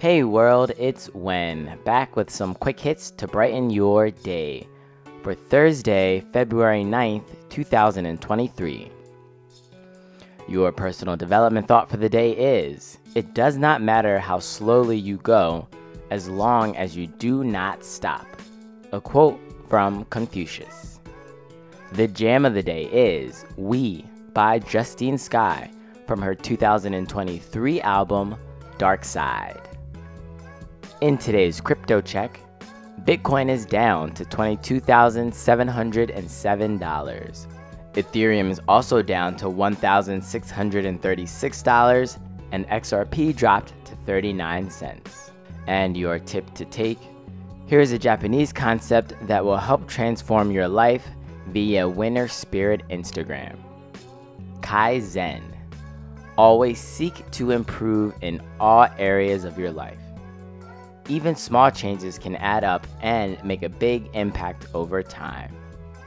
Hey world, it's Wen, back with some quick hits to brighten your day for Thursday, February 9th, 2023. Your personal development thought for the day is It does not matter how slowly you go as long as you do not stop. A quote from Confucius. The jam of the day is We by Justine Skye from her 2023 album Dark Side. In today's crypto check, Bitcoin is down to $22,707. Ethereum is also down to $1,636 and XRP dropped to 39 cents. And your tip to take here's a Japanese concept that will help transform your life via Winner Spirit Instagram. Kaizen. Always seek to improve in all areas of your life. Even small changes can add up and make a big impact over time.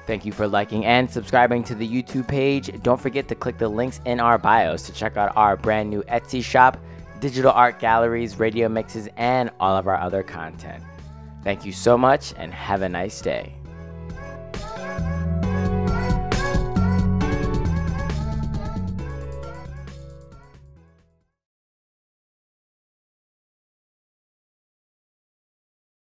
Thank you for liking and subscribing to the YouTube page. Don't forget to click the links in our bios to check out our brand new Etsy shop, digital art galleries, radio mixes, and all of our other content. Thank you so much and have a nice day.